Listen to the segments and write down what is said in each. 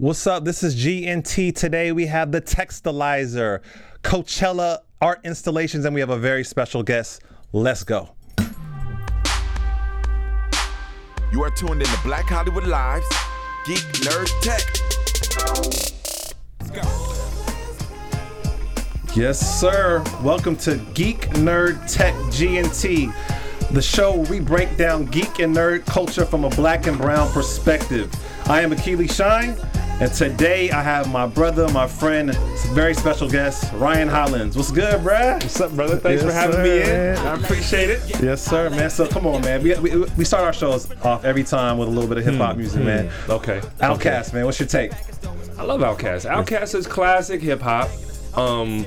What's up? This is GNT. Today we have the Textilizer, Coachella art installations, and we have a very special guest. Let's go. You are tuned in to Black Hollywood Lives, Geek Nerd Tech. Let's go. Yes, sir. Welcome to Geek Nerd Tech GNT, the show where we break down geek and nerd culture from a black and brown perspective. I am Akili Shine, and today I have my brother, my friend, very special guest, Ryan Hollins. What's good, bruh? What's up, brother? Thanks Yes, for having sir, me in. man. I appreciate it. Yes, sir, man. So come on, man. We, we, we start our shows off every time with a little bit of hip hop music, man. Okay. Outkast, man. What's your take? I love Outkast. Outkast is classic hip hop. Um,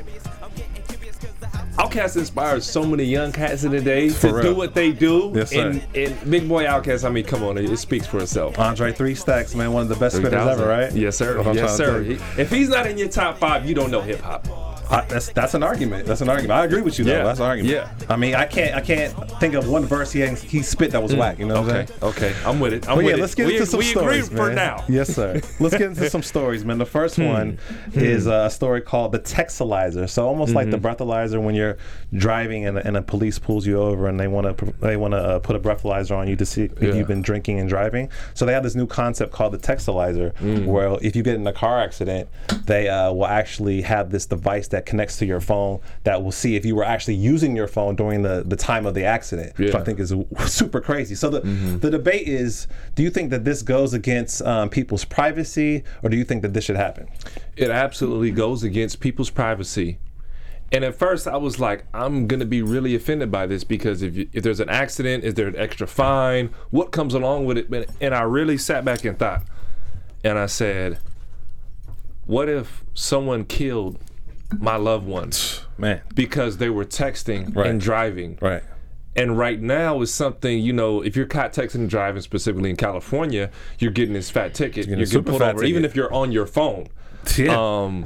Outkast inspires so many young cats in the day to real. do what they do. Yes, sir. And, and Big Boi Outkast, I mean, come on, it, it speaks for itself. Andre Three Stacks, man. One of the best spitters ever, right? Yes, sir. That's what I'm Yes, sir. He- If he's not in your top five, you don't know hip hop. I, that's that's an argument. That's an argument. I agree with you though. Yeah. That's an argument. Yeah. I mean, I can't I can't think of one verse he he spit that was whack. You know what I'm Okay. saying? Okay. I'm with it. I'm But with yeah, it. let's get we, into some we stories, agree for now. Yes, sir. Let's get into some stories, man. The first Hmm. one is a story called the Textilizer. So almost like the Mm-hmm. breathalyzer when you're driving and, and a police pulls you over and they want to they want to uh, put a breathalyzer on you to see if Yeah. you've been drinking and driving. So they have this new concept called the Textilizer, Mm. where if you get in a car accident, they uh, will actually have this device that connects to your phone that will see if you were actually using your phone during the, the time of the accident, which I think is super crazy. So the the debate is: Do you think that this goes against um, people's privacy, or do you think that this should happen? it absolutely goes against people's privacy. And at first, I was like, I'm gonna be really offended by this because if you, if there's an accident, is there an extra fine? What comes along with it? But- And I really sat back and thought, and I said, what if someone killed my loved ones Man, because they were texting Right. and driving? right? And right now is something you know. If you're caught texting and driving, specifically in California, you're getting this fat ticket. You're a getting super pulled fat over, even if you're on your phone. Yeah. Um,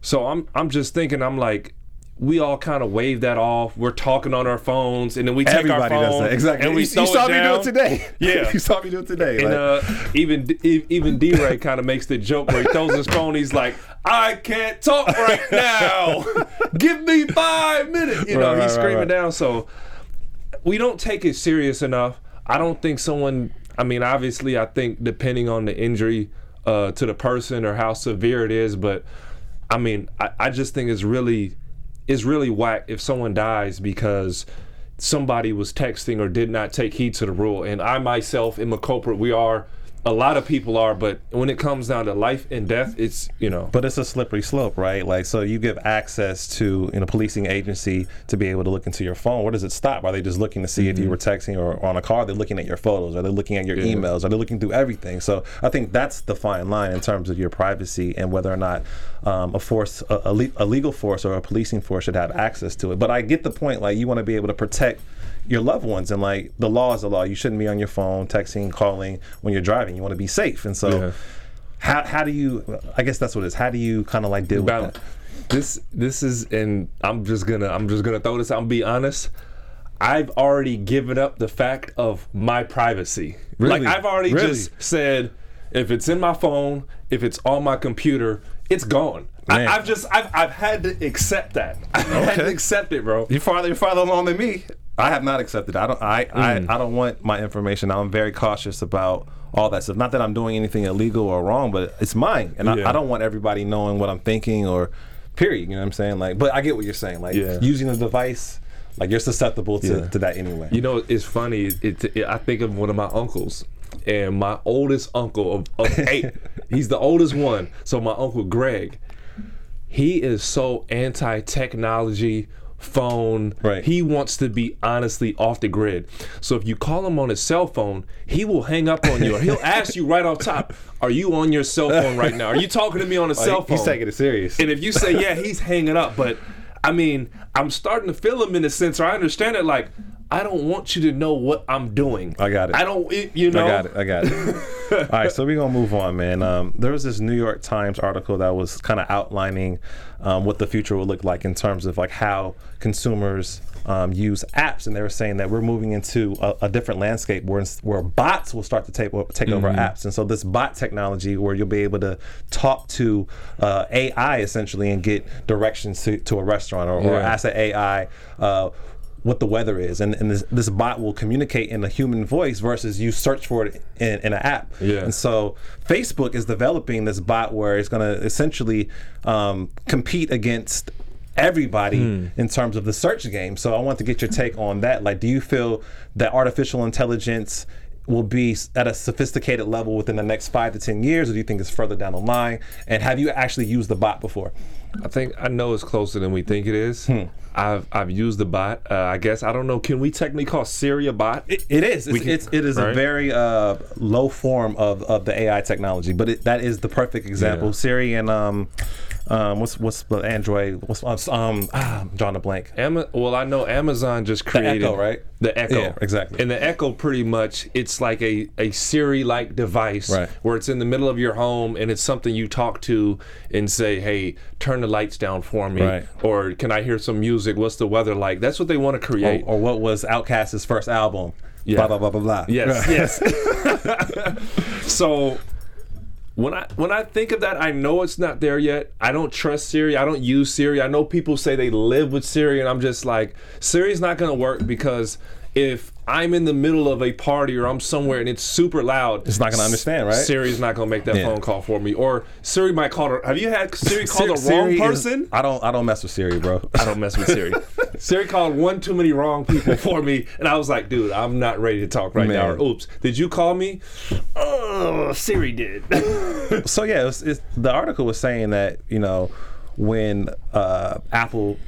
so I'm I'm just thinking I'm like, we all kind of wave that off. We're talking on our phones, and then we take Everybody our does phone that exactly. and we you, saw me do it today. Yeah. you saw me do it today. And like- uh, even D- even D Ray kind of makes the joke where he throws his phone. He's like, "I can't talk right now. Give me five minutes." You know, right, he's right, screaming right. down. So we don't take it serious enough. I don't think someone. I mean, obviously, I think depending on the injury uh, to the person or how severe it is, but I mean, I, I just think it's really, it's really whack if someone dies because somebody was texting or did not take heed to the rule. And I myself am a culprit. We are. A lot of people are, but when it comes down to life and death, it's you know. But it's a slippery slope, right? Like, so you give access to you know policing agency to be able to look into your phone. Where does it stop? Are they just looking to see if you were texting or on a car? They're looking at your photos. Are they looking at your emails? Are they looking through everything? So I think that's the fine line in terms of your privacy and whether or not um, a force, a, a, le- a legal force or a policing force should have access to it. But I get the point. Like, you want to be able to protect your loved ones and like the law is the law. You shouldn't be on your phone texting, calling when you're driving. You want to be safe. And so. Yeah. How, how do you? I guess that's what it is. How do you kind of like deal with balance. that? This this is and I'm just gonna I'm just gonna throw this out and be honest. I've already given up the fact of my privacy. Really? Like I've already Really? just said if it's in my phone, if it's on my computer, it's gone. Man. I, I've just I've, I've had to accept that. I've had to Okay. accept it, bro. You're farther, you're farther along than me. I have not accepted. I don't. I, Mm. I, I don't want my information. I'm very cautious about all that stuff. Not that I'm doing anything illegal or wrong, but it's mine, and I, Yeah. I don't want everybody knowing what I'm thinking or. Period. You know what I'm saying? Like, but I get what you're saying. Like, Yeah. using the device, like you're susceptible to, Yeah. to that anyway. You know, it's funny. It, it, I think of one of my uncles, and my oldest uncle of, of eight. he's the oldest one. So my uncle Greg, he is so anti-technology, phone. Right. He wants to be honestly off the grid. So if you call him on his cell phone, he will hang up on you, or he'll ask you right off top, "Are you on your cell phone right now? Are you talking to me on a oh, Like, cell phone?" He's taking it serious. And if you say yeah, he's hanging up. But I mean, I'm starting to feel him in a sense, or I understand it. Like I don't want you to know what I'm doing. I got it. I don't, it- you know. I got it. I got it. All right, so we're gonna move on, man. Um, there was this New York Times article that was kind of outlining um, what the future will look like in terms of like how consumers um, use apps, and they were saying that we're moving into a, a different landscape where where bots will start to take take over apps, and so this bot technology where you'll be able to talk to uh, AI essentially and get directions to, to a restaurant or, or ask an AI. Uh, what the weather is, and, and this, this bot will communicate in a human voice versus you search for it in, in an app. Yeah. And so Facebook is developing this bot where it's going to essentially um, compete against everybody Hmm. in terms of the search game. So I want to get your take on that. Like, do you feel that artificial intelligence will be at a sophisticated level within the next five to ten years, or do you think it's further down the line? And have you actually used the bot before? I think I know it's closer than we think it is. Hmm. I've I've used the bot. Uh, I guess I don't know. Can we technically call Siri a bot? It, it is. It's, can- it's it is a very uh, low form of, of the AI technology, but it, that is the perfect example. Yeah. Siri and um, um, what's what's the Android? What's um, ah, I'm drawing a blank. Ama- well, I know Amazon just created Echo, right? The Echo, Yeah, exactly. And the Echo, pretty much, it's like a a Siri-like device, Right. where it's in the middle of your home and it's something you talk to and say, "Hey, turn the lights down for me," Right. or "Can I hear some music? What's the weather like?" That's what they want to Or, create. or what was Outkast's first album? Yeah. Blah blah blah blah blah. Yes, yes. so when I when I think of that, I know it's not there yet. I don't trust Siri. I don't use Siri. I know people say they live with Siri, and I'm just like, Siri's not gonna work because if I'm in the middle of a party or I'm somewhere and it's super loud, It's not gonna understand, right? Siri's not gonna make that Yeah. phone call for me. Or Siri might call her. Have you had Siri call the Siri wrong is- person? I don't I don't mess with Siri, bro. I don't mess with Siri. Siri called one too many wrong people for me, and I was like, dude, I'm not ready to talk right now. Or, oops, did you call me? Oh, Siri did. so yeah, it's, it's, the article was saying that you know when uh, Apple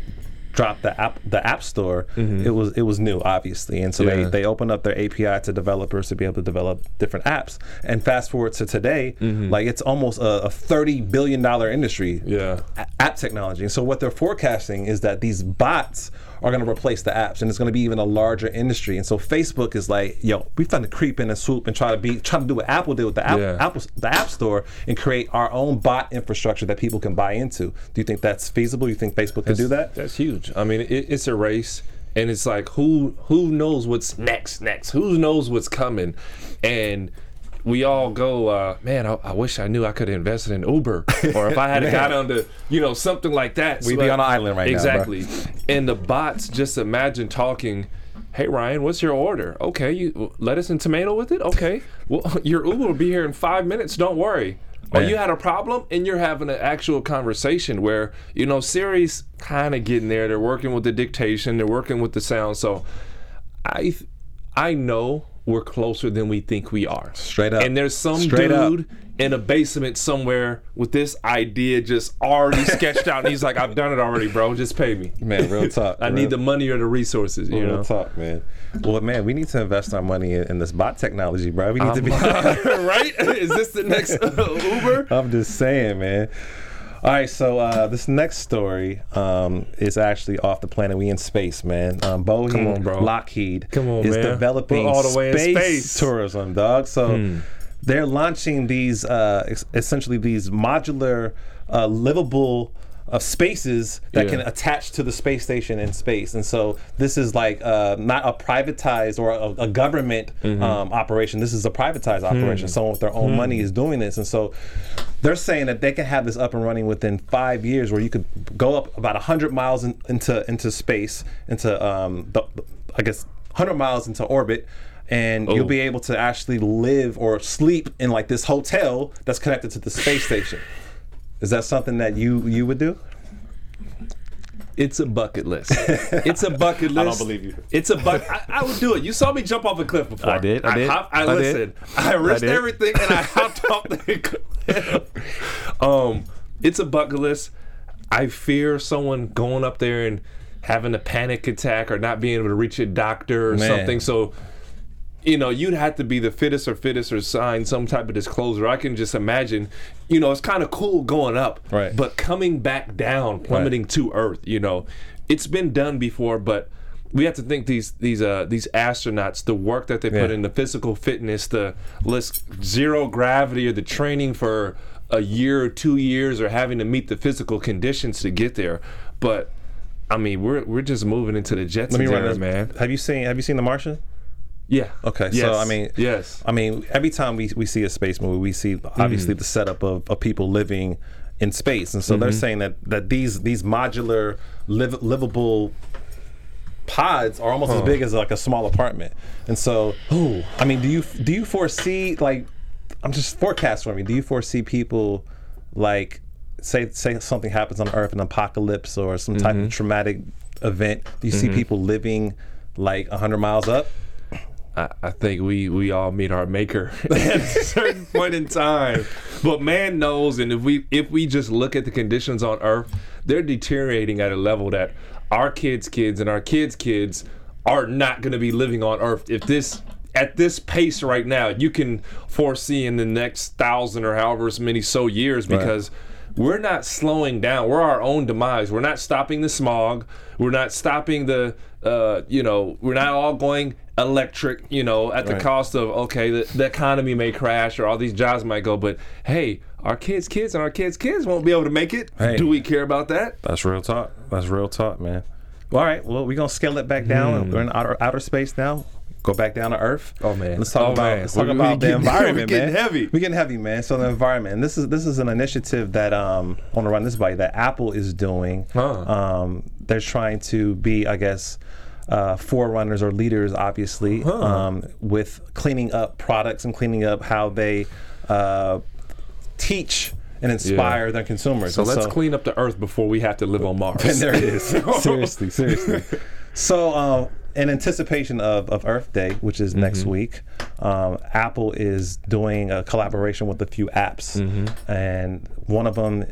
dropped the app the App Store, mm-hmm. it was it was new, obviously, and so they Yeah. they opened up their API to developers to be able to develop different apps. And fast forward to today, mm-hmm. like it's almost a, a thirty billion dollar industry. Yeah. a- App technology, and so what they're forecasting is that these bots are going to replace the apps, and it's going to be even a larger industry. And so Facebook is like, yo, we've done to creep in and swoop and try to be trying to do what Apple did with the app, Yeah. Apple, the App Store, and create our own bot infrastructure that people can buy into. Do you think that's feasible? You think Facebook can do that? That's huge. I mean, it, it's a race, and it's like who who knows what's next? Next, who knows what's coming? And we all go, uh, man. I, I wish I knew I could have invested in Uber, or if I had got onto, you know, something like that. We'd be on an island right now, exactly. And the bots, just imagine talking. Hey Ryan, what's your order? Okay, you lettuce and tomato with it. Okay, well your Uber will be here in five minutes. Don't worry. Or you had a problem and you're having an actual conversation where you know Siri's kind of getting there. They're working with the dictation. They're working with the sound. So I th- I know we're closer than we think we are. Straight up. And there's some Straight up. dude in a basement somewhere with this idea just already sketched out, and he's like, "I've done it already, bro. Just pay me." Man, real talk. I real- need the money or the resources. You real know. talk, man. Well, man, we need to invest our money in, in this bot technology, bro. We need to be. right? Is this the next uh, Uber? I'm just saying, man. All right, so uh, this next story um, is actually off the planet. We in space, man. Um, Boeing, Come on, bro. Lockheed Come on, is man. developing We're all the way in space, space. Hmm. tourism, dog. So they're launching these uh, essentially these modular, uh, livable. Of spaces that Yeah. can attach to the space station in space, and so this is like uh, not a privatized or a, a government Mm-hmm. um, operation. This is a privatized Hmm. operation. Someone with their own money is doing this, and so they're saying that they can have this up and running within five years, where you could go up about hundred miles in, into into space, into um, the, I guess hundred miles into orbit, and Oh. you'll be able to actually live or sleep in like this hotel that's connected to the space station. Is that something that you you would do? It's a bucket list. It's a bucket list. I don't believe you. It's a bucket. I, I would do it. You saw me jump off a cliff before. I did, I did, hop- I, I did. I risked did. everything and I hopped off the cliff. Um, it's a bucket list. I fear someone going up there and having a panic attack or not being able to reach a doctor or Man. something. So you know, you'd have to be the fittest or fittest or sign some type of disclosure. I can just imagine, you know, it's kind of cool going up, Right. but coming back down, plummeting to earth, you know, it's been done before, but we have to think these these uh these astronauts, the work that they put in, the physical fitness, the less zero gravity, or the training for a year or two years, or having to meet the physical conditions to get there. But I mean, we're we're just moving into the Let me run era, this, man. Have you seen Have you seen The Martian? Yeah. Okay, Yes. so I mean, yes. I mean, every time we, we see a space movie, we see obviously mm. the setup of, of people living in space, and so they're mm-hmm. saying that that these these modular liv- livable pods are almost as big as like a small apartment, and so I mean, do you do you foresee like I'm just forecast for me? Do you foresee people like say say something happens on Earth, an apocalypse or some type of mm-hmm. traumatic event? Do you see mm-hmm. people living like 100 miles up? I, I think we we all meet our maker at a certain point in time. But man knows, and if we if we just look at the conditions on Earth, they're deteriorating at a level that our kids' kids and our kids' kids are not going to be living on Earth. If this at this pace right now, you can foresee in the next thousand or however many so years because we're not slowing down. We're our own demise. We're not stopping the smog. We're not stopping the, uh, you know, we're not all going electric, you know, at the Right. cost of, okay, the, the economy may crash or all these jobs might go, but hey, our kids' kids and our kids' kids won't be able to make it. Hey. Do we care about that? That's real talk. That's real talk, man. Well, all right. Well, we're gonna scale it back down. We're in outer, outer space now. Go back down to Earth. Oh, man. Let's talk Oh, about man. let's talk We- we about the getting- environment, we getting man. heavy. We're getting heavy, man. So the environment. And this is this is an initiative that um I want to run this by that Apple is doing. Huh. Um, they're trying to be, I guess. Uh, forerunners or leaders, obviously, um, with cleaning up products and cleaning up how they uh, teach and inspire their consumers. So And let's clean up the earth before we have to live on Mars. and there it is. seriously, seriously. So, um, in anticipation of, of Earth Day, which is next week, um, Apple is doing a collaboration with a few apps, and one of them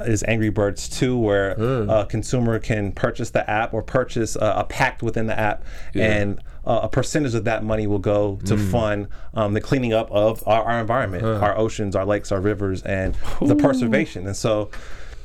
is Angry Birds 2, where a consumer can purchase the app or purchase uh, a pack within the app, and uh, a percentage of that money will go to fund um, the cleaning up of our, our environment, our oceans, our lakes, our rivers, and the preservation. And so,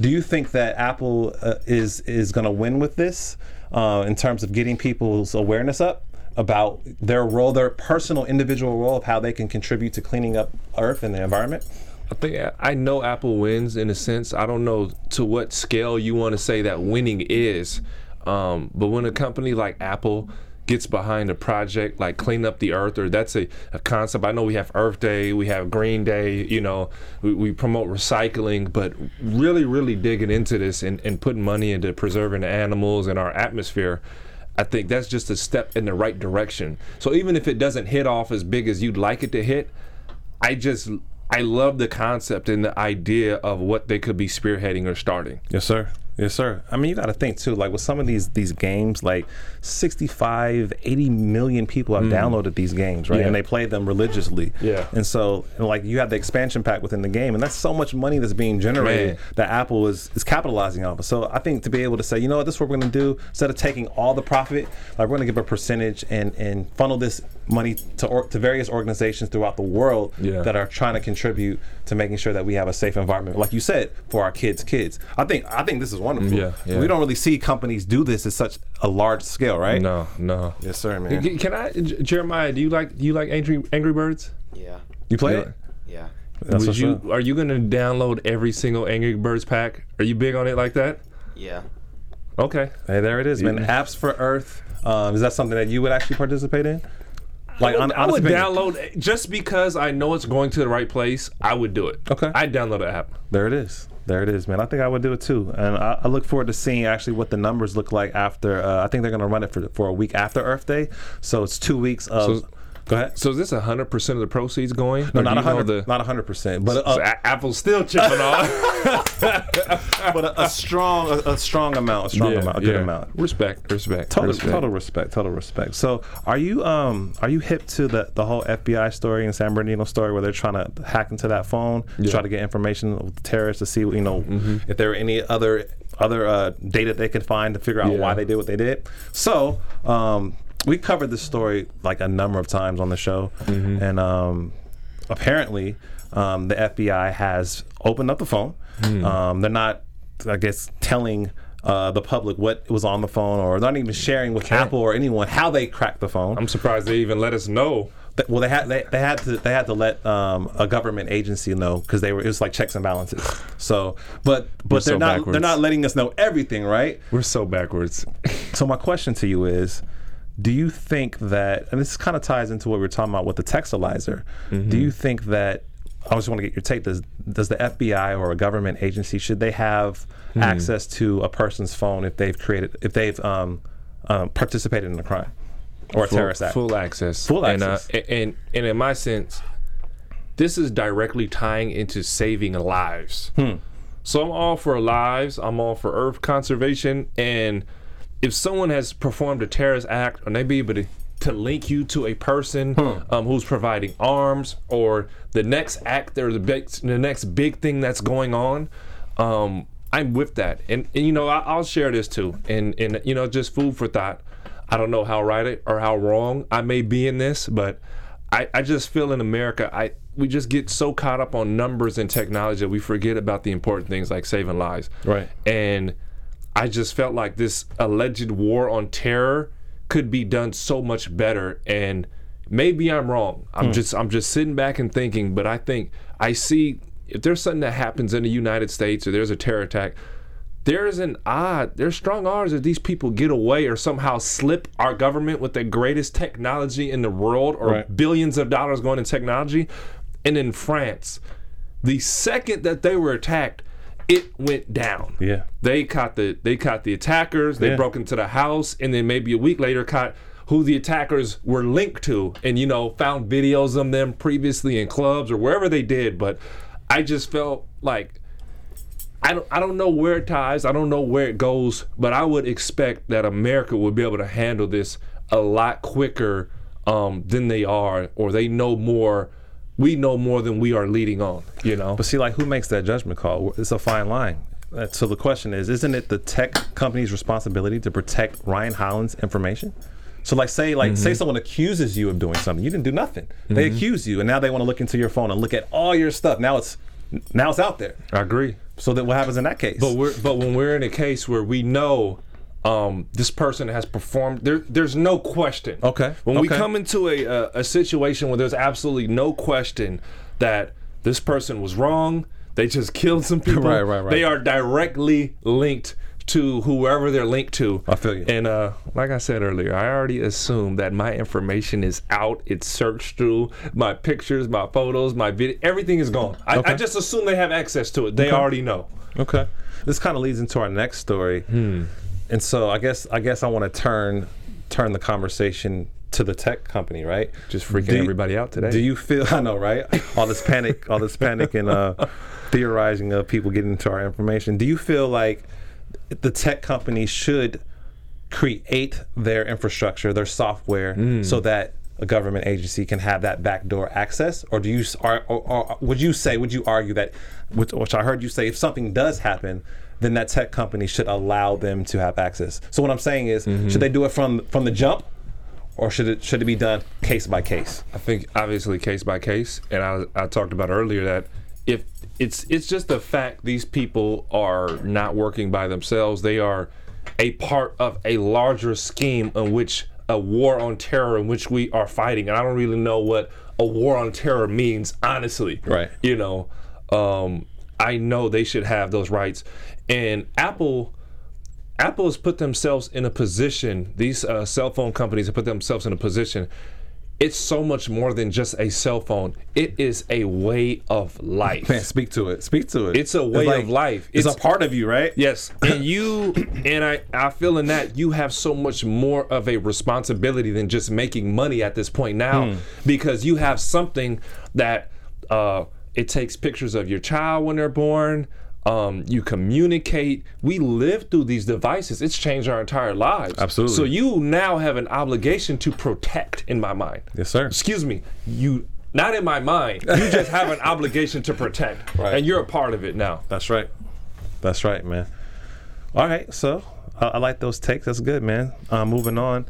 do you think that Apple uh, is is going to win with this uh, in terms of getting people's awareness up about their role, their personal, individual role of how they can contribute to cleaning up Earth and the environment? I think I know Apple wins in a sense. I don't know to what scale you want to say that winning is, um, but when a company like Apple gets behind a project like clean up the earth or that's a, a concept i know we have earth day we have green day you know we, we promote recycling but really really digging into this and, and putting money into preserving the animals and our atmosphere I think that's just a step in the right direction. So even if it doesn't hit off as big as you'd like it to hit, I just I love the concept and the idea of what they could be spearheading or starting. Yes, sir. Yes, sir. I mean, you got to think too. Like with some of these these games, like 65, 80 million people have mm. downloaded these games, right? Yeah. And they play them religiously. Yeah. And so, and like, you have the expansion pack within the game, and that's so much money that's being generated Man. that Apple is is capitalizing off of. So I think to be able to say, you know what, this is what we're going to do. Instead of taking all the profit, like we're going to give a percentage and and funnel this money to or, to various organizations throughout the world Yeah. that are trying to contribute to making sure that we have a safe environment, like you said, for our kids' kids. I think I think this is wonderful. Yeah, yeah. We don't really see companies do this at such a large scale, right? No, no. Yes, sir, man. Can I, Jeremiah? Do you like do you like Angry Angry Birds? Yeah. You play Yeah. it? Yeah. That's Would what's you up. are you gonna download every single Angry Birds pack? Are you big on it like that? Yeah. Okay. Hey, there it is, man. Yeah. Apps for Earth. Um, is that something that you would actually participate in? Like, I would, I would download just because I know it's going to the right place. I would do it. Okay. I'd download the app. There it is. There it is, man. I think I would do it too, and I, I look forward to seeing actually what the numbers look like after. Uh, I think they're going to run it for for a week after Earth Day, so it's two weeks of. So- go ahead. So is this hundred percent of the proceeds going? No, not do you know hundred, the- not hundred percent, but So a, A- Apple's still chipping off. but a, a strong, a, a strong amount, a strong amount, a good amount. Respect, respect, Total, respect. total respect, total respect. So, are you um are you hip to the the whole FBI story and San Bernardino story where they're trying to hack into that phone, Yeah. try to get information of the terrorists to see you know Mm-hmm. if there were any other other uh, data they could find to figure out Yeah. why they did what they did. So, um, we covered this story like a number of times on the show, Mm-hmm. and um, apparently um, the FBI has opened up the phone. Hmm. Um, they're not, I guess, telling uh, the public what was on the phone, or not even sharing with Apple or anyone how they cracked the phone. I'm surprised they even let us know. Well, they had they, they had to they had to let um, a government agency know because they were it was like checks and balances. So, but but We're they're so not backwards. they're not letting us know everything, right? We're so backwards. So my question to you is, do you think that, and this kind of ties into what we were talking about with the textilizer, Mm-hmm. do you think that, I just want to get your take, does, does the FBI or a government agency, should they have Hmm. access to a person's phone if they've created, if they've um, um, participated in a crime or a terrorist act? Full access. Full and, access. Uh, and and in my sense, this is directly tying into saving lives. Hmm. So I'm all for lives. I'm all for Earth conservation. And if someone has performed a terrorist act, and they be able to to link you to a person Hmm. um, who's providing arms or the next act or the big, the next big thing that's going on, um, I'm with that. And, and you know, I, I'll share this too. And and you know, just food for thought. I don't know how right it or how wrong I may be in this, but I, I just feel in America, I we just get so caught up on numbers and technology that we forget about the important things like saving lives. Right. And I just felt like this alleged war on terror could be done so much better. And maybe I'm wrong. I'm hmm. just I'm just sitting back and thinking, but I think I see if there's something that happens in the United States or there's a terror attack, there's an odd, there's strong odds that these people get away or somehow slip our government with the greatest technology in the world or Right. billions of dollars going in technology. And in France, the second that they were attacked, it went down. Yeah. They caught the they caught the attackers, they Yeah. broke into the house, and then maybe a week later caught who the attackers were linked to and you know, found videos of them previously in clubs or wherever they did. But I just felt like I don't I don't know where it ties. I don't know where it goes, but I would expect that America would be able to handle this a lot quicker um, than they are, or they know more. We know more than we are leading on. You know. But see, like, who makes that judgment call? It's a fine line. Uh, So the question is, isn't it the tech company's responsibility to protect Ryan Hollins' information? So, like, say, like, say someone accuses you of doing something, you didn't do nothing. They accuse you, and now they want to look into your phone and look at all your stuff. Now it's now it's out there. I agree. So then, what happens in that case? But we're but when we're in a case where we know um, this person has performed, there there's no question. Okay, When we come into a, a a situation where there's absolutely no question that this person was wrong, they just killed some people. Right, right, right. They are directly linked to whoever they're linked to. I feel you. And uh, like I said earlier, I already assume that my information is out. It's searched through my pictures, my photos, my video. Everything is gone. I, I just assume they have access to it. They already know. Okay. This kind of leads into our next story. Hmm. And so I guess I guess I want to turn turn the conversation to the tech company, right? Just freaking you- everybody out today. Do you feel I know, right? All this panic, all this panic and uh theorizing of people getting into our information. Do you feel like the tech companies should create their infrastructure, their software, Mm. so that a government agency can have that backdoor access, or do you, or, or, or would you say, would you argue that, which, which I heard you say, if something does happen, then that tech company should allow them to have access. So what I'm saying is, Mm-hmm. should they do it from from the jump, or should it should it be done case by case? I think obviously case by case, and I, I talked about earlier that if it's it's just the fact these people are not working by themselves, they are a part of a larger scheme in which a war on terror in which we are fighting. And I don't really know what a war on terror means, honestly. Right. You know, um, I know they should have those rights, and Apple. Apple has put themselves in a position, these uh, cell phone companies have put themselves in a position. It's so much more than just a cell phone. It is a way of life. Man, speak to it. Speak to it. It's a way of life. It's, It's- a part of you, right? Yes, and you and I, I feel in that you have so much more of a responsibility than just making money at this point now, because you have something that uh, it takes pictures of your child when they're born. Um, you communicate. We live through these devices. It's changed our entire lives. Absolutely. So you now have an obligation to protect. In my mind. Yes, sir. Excuse me. You. Not in my mind. You just have an obligation to protect, Right. and you're a part of it now. That's right. That's right, man. All right, so I, I like those takes. That's good, man. Uh, moving on.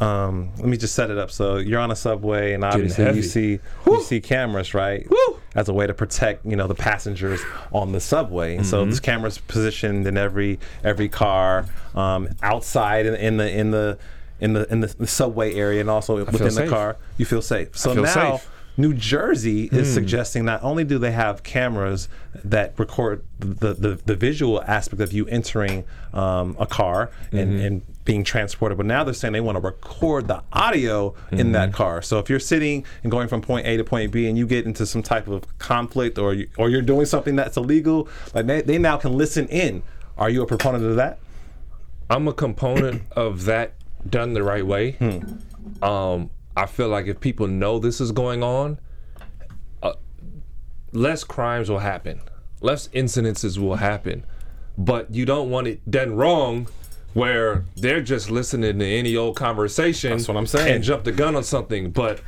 Um, let me just set it up. So you're on a subway, and obviously you see you see cameras, right? Woo! As a way to protect you know the passengers on the subway. And so Mm-hmm. this camera's positioned in every every car, um, outside in, in the in the in the in the, subway area, and also within the car. You feel safe. So feel now. safe. New Jersey is suggesting not only do they have cameras that record the, the, the visual aspect of you entering um, a car and, Mm-hmm. and being transported, but now they're saying they want to record the audio in that Mm-hmm. car. So if you're sitting and going from point A to point B and you get into some type of conflict or you, or you're doing something that's illegal, like they, they now can listen in. Are you a proponent of that? I'm a component of that done the right way. Hmm. Um, I feel like if people know this is going on, uh, less crimes will happen, less incidences will happen. But you don't want it done wrong, where they're just listening to any old conversation. That's what I'm saying. And jump the gun on something. But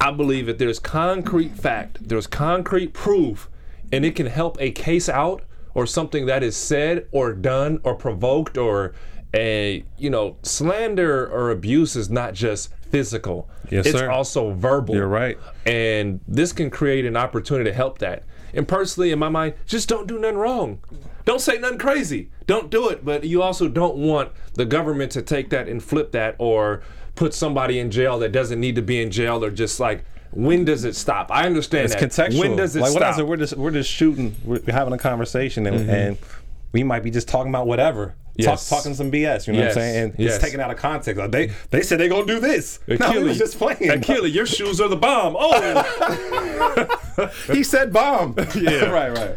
I believe if there's concrete fact, there's concrete proof, and it can help a case out or something that is said or done or provoked or a you know slander or abuse is not just physical. Yes, it's sir. also verbal. You're right. And this can create an opportunity to help that. And personally, in my mind, just don't do nothing wrong. Don't say nothing crazy. Don't do it. But you also don't want the government to take that and flip that or put somebody in jail that doesn't need to be in jail or just like, when does it stop? I understand It's that. contextual. When does it like stop? said, we're just we're just shooting, we're having a conversation, and, mm-hmm. and we might be just talking about whatever. Yes. Talk, talking some BS, you know Yes. what I'm saying? And Yes. it's taken out of context. Like they they said they're gonna do this. No, Akili, was just playing. Akili, your shoes are the bomb. Oh, he said bomb. Yeah. right, right.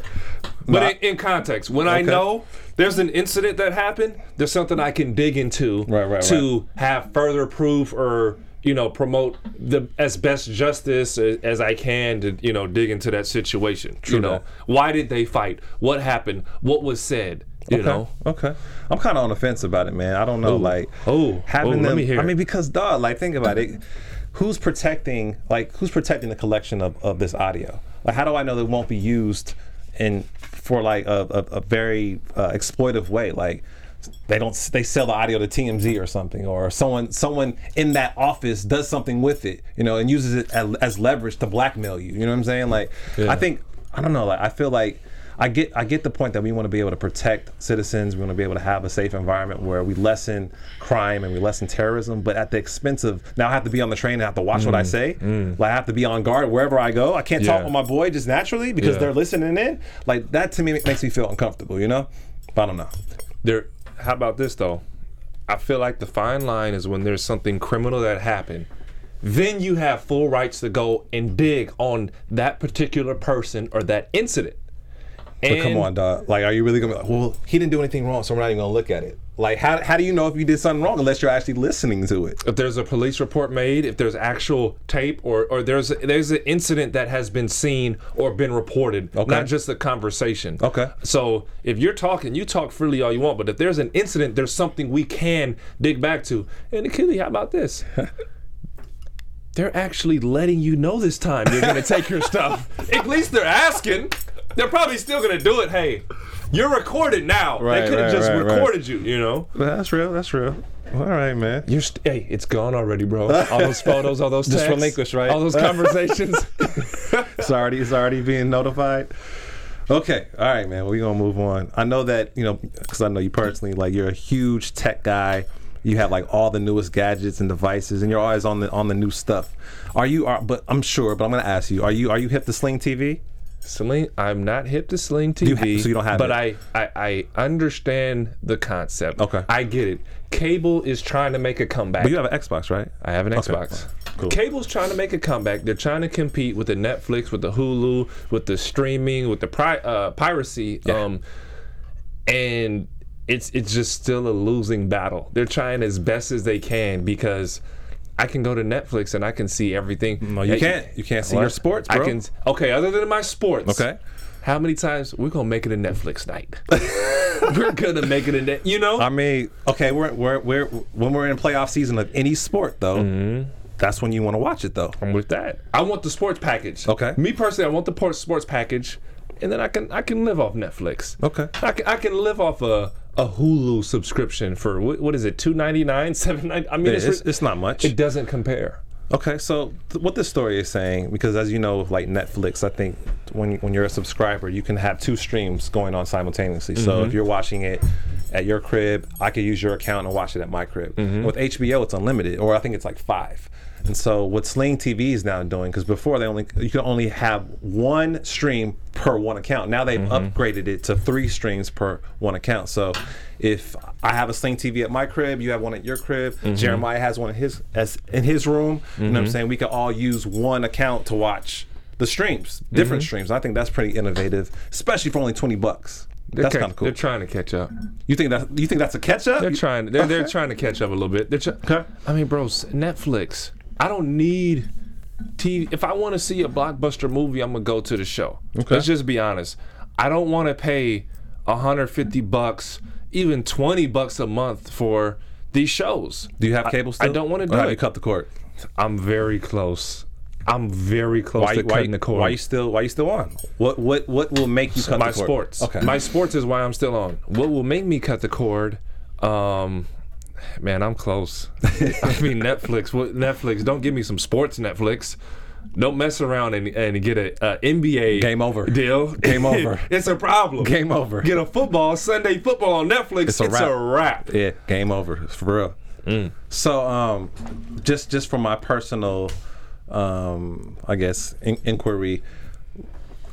But No, in, in context, when I know there's an incident that happened, there's something I can dig into Right, right, to have further proof or you know promote the as best justice as, as I can to you know dig into that situation. you know, that. why did they fight? What happened? What was said? You okay. know, Okay. I'm kind of on the fence about it, man. I don't know, like Oh. having Oh, let them. me hear I mean, because dog, like think about it. Who's protecting? Like who's protecting the collection of, of this audio? Like how do I know that it won't be used in for like a, a, a very uh, exploitive way? Like they don't they sell the audio to TMZ or something, or someone someone in that office does something with it, you know, and uses it as, as leverage to blackmail you. You know what I'm saying? Like I think I don't know. Like I feel like. I get I get the point that we want to be able to protect citizens. We want to be able to have a safe environment where we lessen crime and we lessen terrorism, but at the expense of now I have to be on the train and I have to watch what I mm, say. Mm. Like I have to be on guard wherever I go. I can't talk Yeah. with my boy just naturally because Yeah. they're listening in. Like that to me makes me feel uncomfortable, you know? But I don't know. there. How about this though? I feel like the fine line is when there's something criminal that happened. Then you have full rights to go and dig on that particular person or that incident. But come on, dog. Like, are you really gonna be like, well, he didn't do anything wrong, so we're not even gonna look at it. Like, how, how do you know if you did something wrong unless you're actually listening to it? if there's a police report made, if there's actual tape, or or there's there's an incident that has been seen or been reported, Okay. not just a conversation. Okay. So if you're talking, you talk freely all you want, but if there's an incident, there's something we can dig back to. And Akili, how about this? They're actually letting you know this time you're gonna take your stuff. At least they're asking. They're probably still gonna do it. Hey, you're recorded now. Right, they could have right, just right, right. recorded you. You know. That's real. That's real. All right, man. You're st- hey, it's gone already, bro. All those photos, all those Just texts, relinquished, right? All those conversations. it's already it's already being notified. Okay, all right, man. We're gonna move on. I know that you know because I know you personally. Like you're a huge tech guy. You have like all the newest gadgets and devices, and you're always on the on the new stuff. Are you? Are, but I'm sure. But I'm gonna ask you. Are you? Are you hip to Sling TV? Sling, I'm not hip to Sling TV, You so you don't have but it? I, I I understand the concept. Okay. I get it. Cable is trying to make a comeback. But you have an Xbox, right? I have an Okay, Xbox. cool. Cable's trying to make a comeback. They're trying to compete with the Netflix, with the Hulu, with the streaming, with the pri- uh, piracy. Yeah. Um, and it's it's just still a losing battle. They're trying as best as they can because I can go to Netflix and I can see everything. No, you Hey, can't. You can't see what? your sports, bro. I can. Okay, other than my sports. Okay. How many times we're gonna make it a Netflix night? we're gonna make it a net. You know. I mean, okay, we're, we're, we're when we're in playoff season of any sport, though, Mm-hmm. that's when you want to watch it, though. I'm with that. I want the sports package. Okay. Me personally, I want the sports package, and then I can I can live off Netflix. Okay. I can I can live off a a Hulu subscription for what, what is it two ninety nine seven ninety. I mean, It's, it's, it's, not much. it doesn't compare. Okay, so th- what this story is saying, because as you know, like Netflix, I think when when you're a subscriber, you can have two streams going on simultaneously. So if mm-hmm. you're watching it at your crib, I could use your account and watch it at my crib. Mm-hmm. With HBO, it's unlimited, or I think it's like five. And so what Sling TV is now doing, because before they only you could only have one stream per one account. Now they've mm-hmm. upgraded it to three streams per one account. So if I have a Sling TV at my crib, you have one at your crib, mm-hmm. Jeremiah has one in his as in his room. You know what I'm mm-hmm. saying? We could all use one account to watch the streams, different streams. I think that's pretty innovative, especially for only twenty bucks. That's Okay, kind of cool. They're trying to catch up. You think that you think that's a catch up? They're trying. They're, they're trying to catch up a little bit. They're try- Okay. I mean, bro, s- Netflix. I don't need TV. If I want to see a blockbuster movie, I'm gonna go to the show. Okay. Let's just be honest. I don't want to pay 150 bucks, even 20 bucks a month for these shows. Do you have I- cable I still? don't wanna Or do have it. You cut the cord. I'm very close. I'm very close Why, to why, cutting the cord. why you still why you still on? What what what will make you cut my the cord? My sports. Okay. My sports is why I'm still on. What will make me cut the cord? Um, man, I'm close. I mean, Netflix. What Netflix? Don't give me some sports Netflix. Don't mess around and, and get a, a NBA Game over. deal. Game over. it's a problem. Game over. Get a football Sunday football on Netflix. It's a a, wrap. wrap. Yeah, game over for real. Mm. So, um, just just from my personal, um, I guess in- inquiry,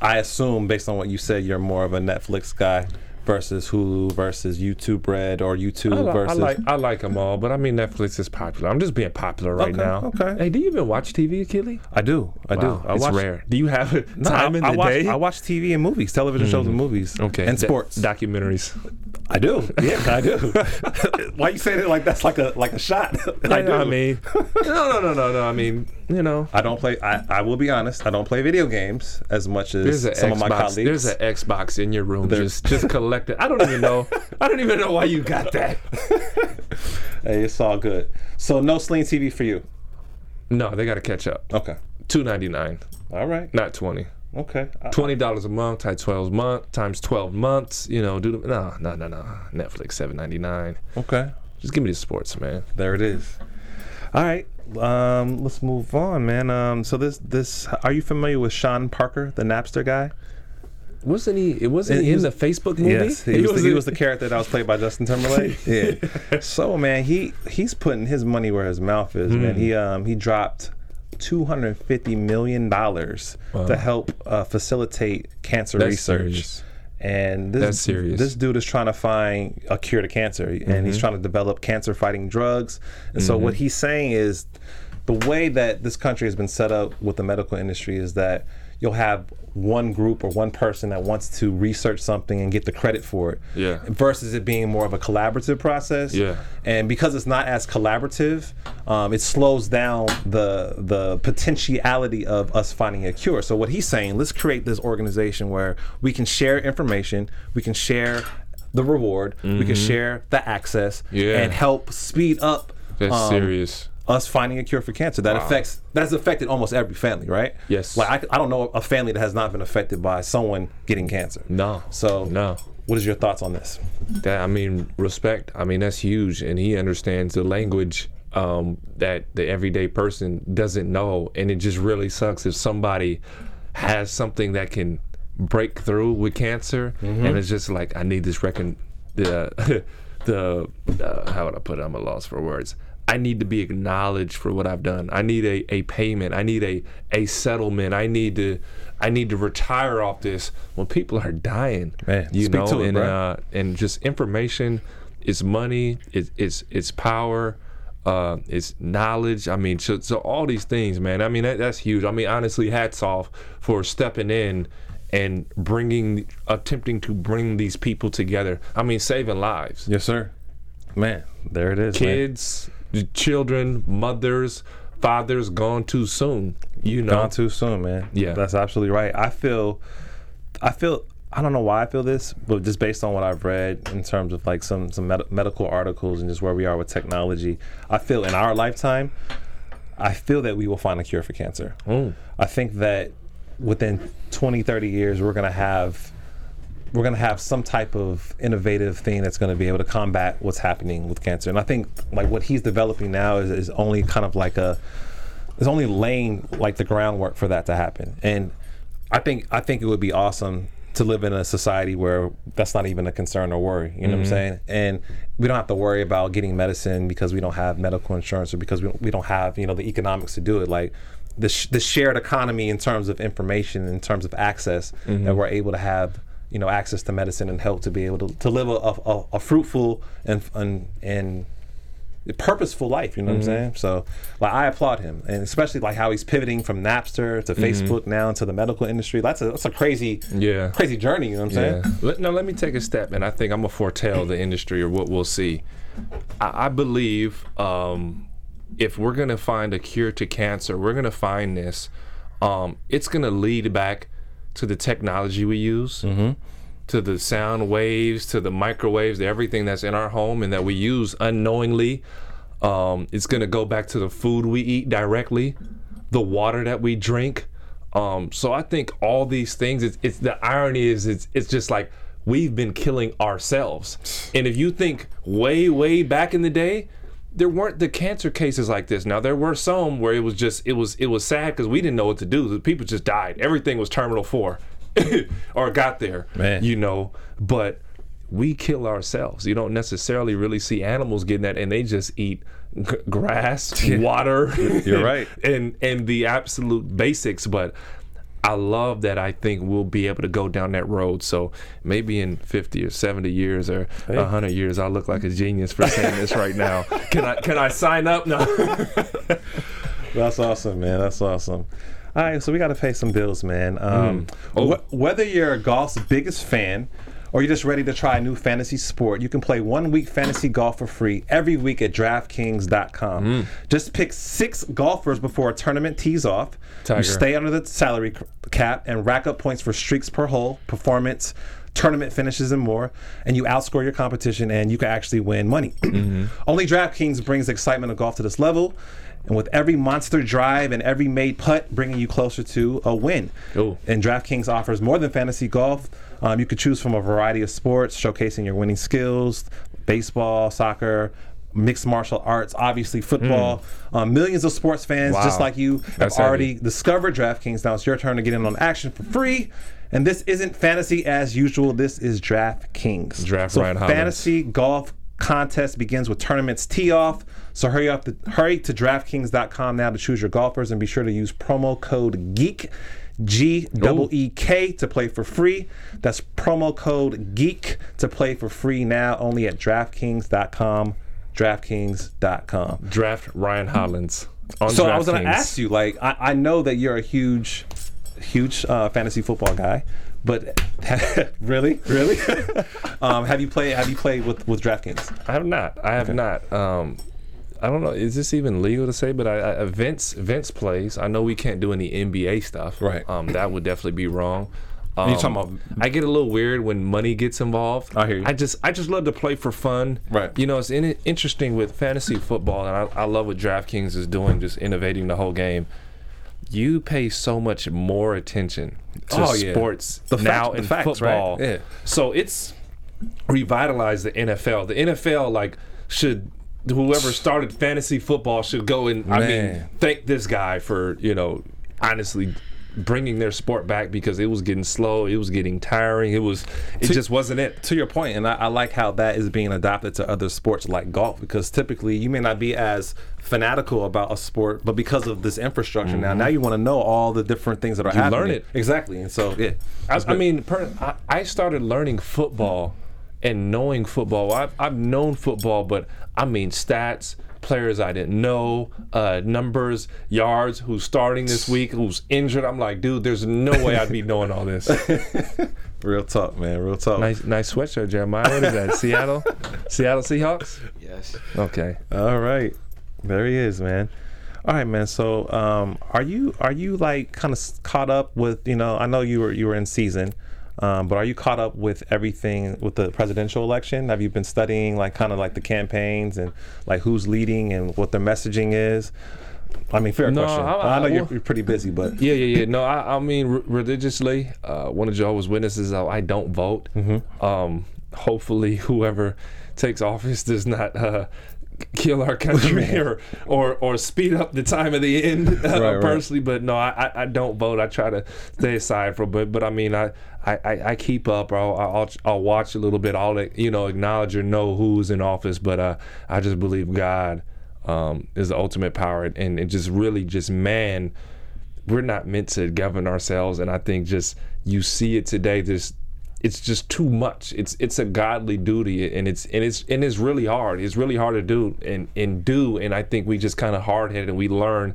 I assume based on what you said, you're more of a Netflix guy versus Hulu versus YouTube Red or YouTube I, li- I versus. like I like them all, but I mean Netflix is popular. I'm just being popular right Okay, now. okay. Hey, do you even watch TV, Akili? I do, I Wow, do. I it's watch, rare. Do you have No, time I, in I the watch, day? I watch TV and movies, television shows and hmm. movies, Okay. and sports. documentaries. I do. Yeah, I do. Why you saying it like that's like a like a shot? I do. I mean, no, no, no, no, no. I mean, you know, I don't play. I, I will be honest. I don't play video games as much as there's an some of my Xbox. colleagues. There's an Xbox in your room, There's- just just collected. I don't even know. I don't even know why you got that. hey, it's all good. So no Sling TV for you. No, they got to catch up. Okay. Two ninety nine, All right. not twenty. Okay. I- Twenty dollars a month times twelve month times twelve months. You know, do the no, no, no, no. Netflix seven ninety nine. okay. Just give me the sports, man. There it is. All right. Um, let's move on, man. Um, so this this are you familiar with Sean Parker, the Napster guy? Wasn't he? It wasn't He he in was- the Facebook movie? Yes, he, was, the, he was the character that was played by Justin Timberlake. yeah. So man, he he's putting his money where his mouth is. Man, Hmm. he um he dropped two hundred fifty million dollars to help uh, facilitate cancer That's research. serious. And this That's serious. Mm-hmm. this dude is trying to find a cure to cancer, and he's trying to develop cancer fighting drugs. And so what he's saying is, the way that this country has been set up with the medical industry is that you'll have one group or one person that wants to research something and get the credit for it Yeah. versus it being more of a collaborative process Yeah. and because it's not as collaborative um, it slows down the the potentiality of us finding a cure so what he's saying let's create this organization where we can share information we can share the reward we can share the access Mm-hmm. Yeah. and help speed up That's um, serious. Us finding a cure for cancer that affects that's affected almost every family right Yes. like I, I don't know a family that has not been affected by someone getting cancer No. so No. what is your thoughts on this That I mean, respect. I mean, that's huge, and he understands the language um, that the everyday person doesn't know, and it just really sucks if somebody has something that can break through with cancer, and it's just like I need this recon the the uh, how would I put it? I'm a loss for words. I need to be acknowledged for what I've done. I need a, a payment. I need a, a settlement. I need to I need to retire off this when people are dying. Man, you know, it, and uh, and just information is money. It's it's it's power. Uh, it's knowledge. I mean, so, so all these things, man. I mean, that, that's huge. I mean, honestly, hats off for stepping in and bringing, attempting to bring these people together. I mean, saving lives. Yes, sir. Man, there it is. man. Kids, children, mothers, fathers gone too soon. You know, Gone too soon, man. Yeah. that's absolutely right. I feel, I feel. I don't know why I feel this, but just based on what I've read in terms of like some some med- medical articles and just where we are with technology, I feel in our lifetime, I feel that we will find a cure for cancer. Mm. I think that within 20, 30 years, we're gonna have we're going to have some type of innovative thing that's going to be able to combat what's happening with cancer. And I think like what he's developing now is, is only kind of like a is only laying like the groundwork for that to happen. And I think I think it would be awesome to live in a society where that's not even a concern or worry. You know what I'm mm-hmm. saying? And we don't have to worry about getting medicine because we don't have medical insurance or because we don't, we don't have you know the economics to do it. Like the sh- the shared economy in terms of information, in terms of access, that mm-hmm. we're able to have you know access to medicine and help to be able to, to live a, a, a fruitful and and and purposeful life. You know what I'm saying? So, like, I applaud him, and especially like how he's pivoting from Napster to Facebook now into the medical industry. That's a that's a crazy, Yeah. crazy journey. You know what I'm Yeah. saying? Let, no, let me take a step, and I think I'm gonna foretell the industry or what we'll see. I, I believe um, if we're gonna find a cure to cancer, we're gonna find this. Um, it's gonna lead back to the technology we use, to the sound waves, to the microwaves, to everything that's in our home and that we use unknowingly. Um, it's gonna go back to the food we eat directly, the water that we drink. Um, so I think all these things. It's, it's the irony is it's it's just like we've been killing ourselves. And if you think way way back in the day, there weren't the cancer cases like this. Now there were some where it was just it was it was sad because we didn't know what to do. The people just died. Everything was terminal four, or got there. Man. you know. But we kill ourselves. You don't necessarily really see animals getting that, and they just eat g- grass, water. You're right. and and the absolute basics. But I love that. I think we'll be able to go down that road. So maybe in 50 or 70 years or a 100 years, I'll look like a genius for saying this right now. Can I can I sign up? No. That's awesome, man. That's awesome. All right, so we got to pay some bills, man. Um, Oh. wh- whether you're a golf's biggest fan or you're just ready to try a new fantasy sport, you can play one week fantasy golf for free every week at DraftKings.com. Mm. Just pick six golfers before a tournament tees off. Tiger. You stay under the salary cap and rack up points for streaks per hole, performance, tournament finishes, and more. And you outscore your competition, and you can actually win money. Mm-hmm. Only DraftKings brings the excitement of golf to this level. And with every monster drive and every made putt bringing you closer to a win. Ooh. And DraftKings offers more than fantasy golf. Um, you could choose from a variety of sports, showcasing your winning skills baseball, soccer, mixed martial arts, obviously football. Um, millions of sports fans, Wow. just like you, have That's already heavy. discovered DraftKings. Now it's your turn to get in on action for free. And this isn't fantasy as usual. This is DraftKings. Draft so Ryan fantasy golf contest begins with tournaments tee off. So hurry up, to, hurry to DraftKings.com now to choose your golfers, and be sure to use promo code GEEK. G double E K to play for free. That's promo code GEEK to play for free now only at DraftKings.com. DraftKings.com. Draft Ryan Hollins. On So I was going to ask you, like, I, I know that you're a huge, huge uh, fantasy football guy, but really, really, um, have you played? Have you played with with DraftKings? I have not. I have not. Um, I don't know. Is this even legal to say? But I, I Vince Vince plays. I know we can't do any NBA stuff. Right. Um, that would definitely be wrong. Um, you talking about- I get a little weird when money gets involved. I hear you. I just I just love to play for fun. Right. You know, it's in, interesting with fantasy football, and I, I love what DraftKings is doing, just innovating the whole game. You pay so much more attention to Oh, yeah. sports The now fact- in facts, right? football. Yeah. So it's revitalized the NFL. The NFL like should whoever started fantasy football should go and I mean thank this guy for you know honestly bringing their sport back because it was getting slow, it was getting tiring, it was it To- just wasn't it. To your point, and I, I like how that is being adopted to other sports like golf because typically you may not be as fanatical about a sport, but because of this infrastructure now, now you want to know all the different things that are Mm-hmm. You happening. learn it. exactly, and so yeah, I, I mean, per, I, I started learning football and knowing football. I've, I've known football, but I mean stats, players I didn't know, uh, numbers, yards, who's starting this week, who's injured. I'm like, dude, there's no way I'd be knowing all this. real talk, man, real talk. nice, nice sweatshirt, Jeremiah. What is that? Seattle, Seattle Seahawks. Yes. Okay. All right, there he is, man. All right, man. So, um, are you are you like kind of caught up with you know? I know you were you were in season, um, but are you caught up with everything with the presidential election? Have you been studying like kind of like the campaigns and like who's leading and what their messaging is? I mean, fair No, question. I- I, I- know you're, you're pretty busy, but Yeah, yeah, yeah. No, I, I mean re- religiously. Uh, one of Jehovah's Witnesses. I, I don't vote. Um, hopefully, whoever takes office does not uh, kill our country or, or or speed up the time of the end uh, Right, right. personally but no I, I- don't vote. I try to stay aside from but but I mean I I, I- I keep up. I'll, I'll I'll watch a little bit. I'll you know acknowledge or know who's in office but uh, I just believe God um, is the ultimate power and it just really just man we're not meant to govern ourselves and i think just you see it today this it's just too much it's it's a godly duty and it's and it's and it's really hard it's really hard to do and and do and i think we just kind of hard-headed and we learn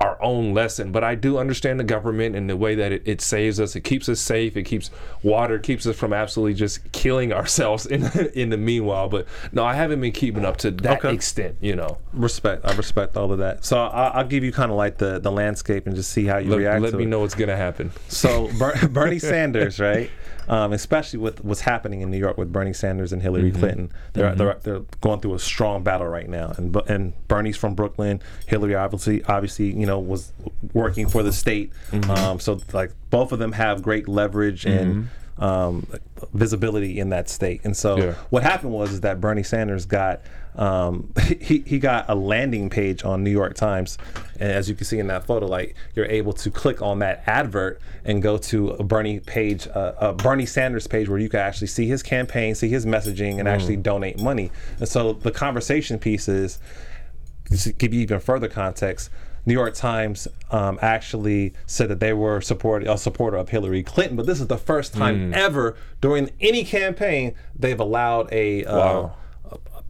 our own lesson but i do understand the government and the way that it, it saves us it keeps us safe it keeps water keeps us from absolutely just killing ourselves in in the meanwhile but no i haven't been keeping up to that Okay. extent you know Respect. I respect all of that. So I, I'll give you kind of like the, the landscape and just see how you let, react let me it. know what's gonna happen So Ber- Bernie Sanders, right? Um, especially with what's happening in New York with Bernie Sanders and Hillary Clinton, they're, they're they're going through a strong battle right now. And and Bernie's from Brooklyn. Hillary obviously obviously you know was working for the state. Um, so like both of them have great leverage and. Um, visibility in that state, and so Yeah. what happened was is that Bernie Sanders got um, he, he got a landing page on New York Times, and as you can see in that photo, like you're able to click on that advert and go to a Bernie page, uh, a Bernie Sanders page, where you can actually see his campaign, see his messaging, and actually donate money. And so the conversation piece is to give you even further context, New York Times um, actually said that they were support a supporter of Hillary Clinton, but this is the first time ever during any campaign they've allowed a uh, Wow.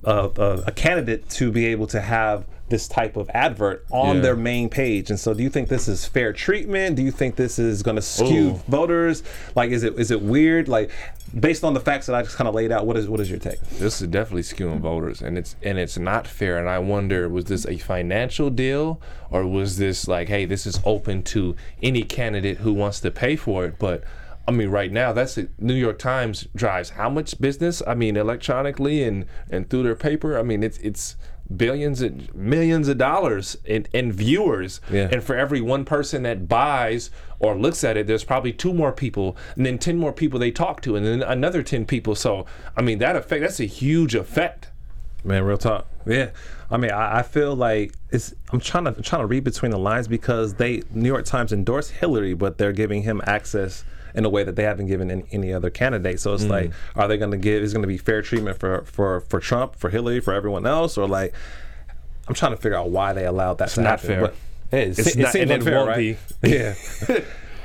a, a, a candidate to be able to have this type of advert on Yeah. their main page. And so, do you think this is fair treatment? Do you think this is going to skew Ooh. voters? Like, is it is it weird? Like, based on the facts that I just kind of laid out, what is what is your take? this is definitely skewing voters and it's and it's not fair and i wonder was this a financial deal or was this like hey this is open to any candidate who wants to pay for it but i mean right now that's it new york times drives how much business i mean electronically and and through their paper i mean it's it's billions and millions of dollars in, in viewers Yeah. and for every one person that buys or looks at it there's probably two more people and then 10 more people they talk to and then another 10 people so i mean that effect that's a huge effect Man, real talk. Yeah, I mean, I, I feel like it's. I'm trying to trying to read between the lines because they New York Times endorsed Hillary, but they're giving him access in a way that they haven't given any, any other candidate. So it's mm. like, are they going to give? Is going to be fair treatment for for for Trump, for Hillary, for everyone else, or like? I'm trying to figure out why they allowed that to not happen. fair. But, hey, it, It's se- it not- and it won't right? be. Yeah.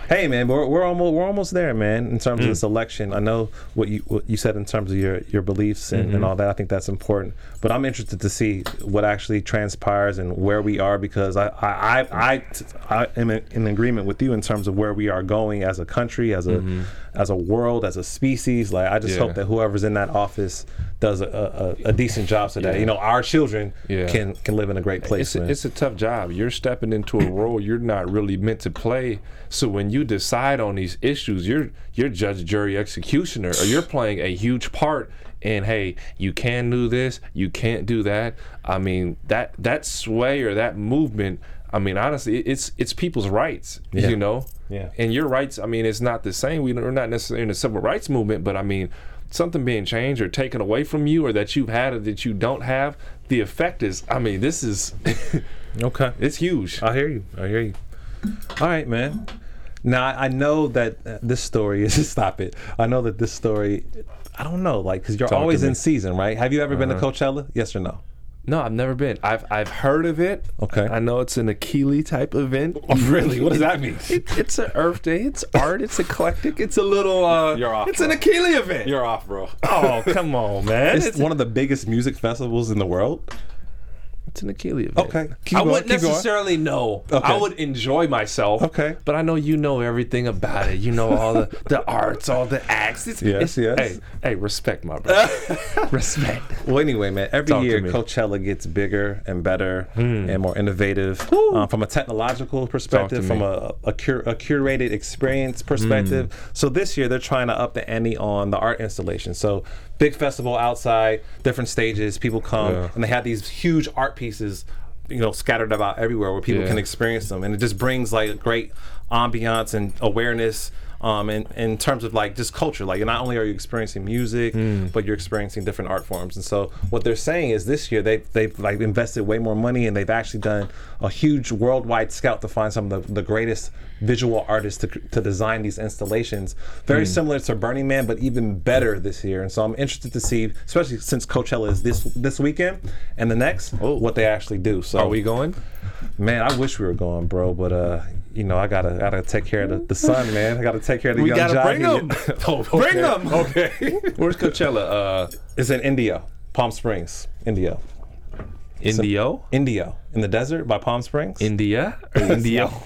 hey man, we're, we're almost we're almost there, man. In terms Mm. of this election, I know what you what you said in terms of your your beliefs and, Mm-hmm. and all that. I think that's important. But I'm interested to see what actually transpires and where we are because I I I, I, I am in, agreement with you in terms of where we are going as a country, as a as a world, as a species. Like I just Mm-hmm. Yeah. hope that whoever's in that office does a, a, a decent job so that Yeah. you know our children Yeah. can can live in a great place. it's a, it's a tough job. You're stepping into a role you're not really meant to play. So when you decide on these issues, you're you're judge, jury, executioner, or you're playing a huge part. in hey, you can do this, you can't do that. I mean that that sway or that movement. I mean honestly, it's it's people's rights. Yeah. You know. Yeah. And your rights. I mean, it's not the same. We- We're not necessarily in the civil rights movement, but I mean, something being changed or taken away from you, or that you've had or that you don't have. The effect is. I mean, this is. okay. It's huge. I hear you. I hear you. All right, man. Now I know that uh, this story is stop it. I know that this story. I don't know, like, because you're Talk always in season, right? Have you ever been to Coachella? Yes or no? No, I've never been. I've I've heard of it. Okay. I know it's an Akili type event. really? What does that mean? It, it's an Earth Day. It's art. It's eclectic. It's a little. Uh, You're off, It's an Akili event. You're off, bro. oh come on, man. It's one of the biggest music festivals in the world. It's an event. Okay, keep I going, wouldn't keep going. necessarily know. Okay. I would enjoy myself. Okay. But I know you know everything about it. You know all the, the arts, all the acts. It's, Yes, it's- yes. Hey, hey, respect my brother. respect. Well, anyway, man, every Talk year. Coachella gets bigger and better and more innovative um, from a technological perspective, from a, a, cur- a curated experience perspective. So this year they're trying to up the ante on the art installation. So big festival outside, different stages, people come Yeah. and they have these huge art pieces, you know, scattered about everywhere where people Yeah. can experience them, and it just brings like great ambiance and awareness um, in, in terms of like just culture. Like not only are you experiencing music, Hmm. but you're experiencing different art forms. And so what they're saying is this year they they've like invested way more money and they've actually done a huge worldwide scout to find some of the, the greatest visual artists to, to design these installations. Very Hmm. similar to Burning Man, but even better this year. And so I'm interested to see, especially since Coachella is this this weekend and the next, what they actually do. So Oh. Are we going? Man, I wish we were going, bro, but uh, you know, I gotta gotta take care of the, the son, man. I gotta take care of the We young gotta jockey. bring 'em. oh, Bring okay. them. Okay. Where's Coachella? Uh, it's in India, Palm Springs, India. Indio, India, in the desert by Palm Springs. India, or Indio.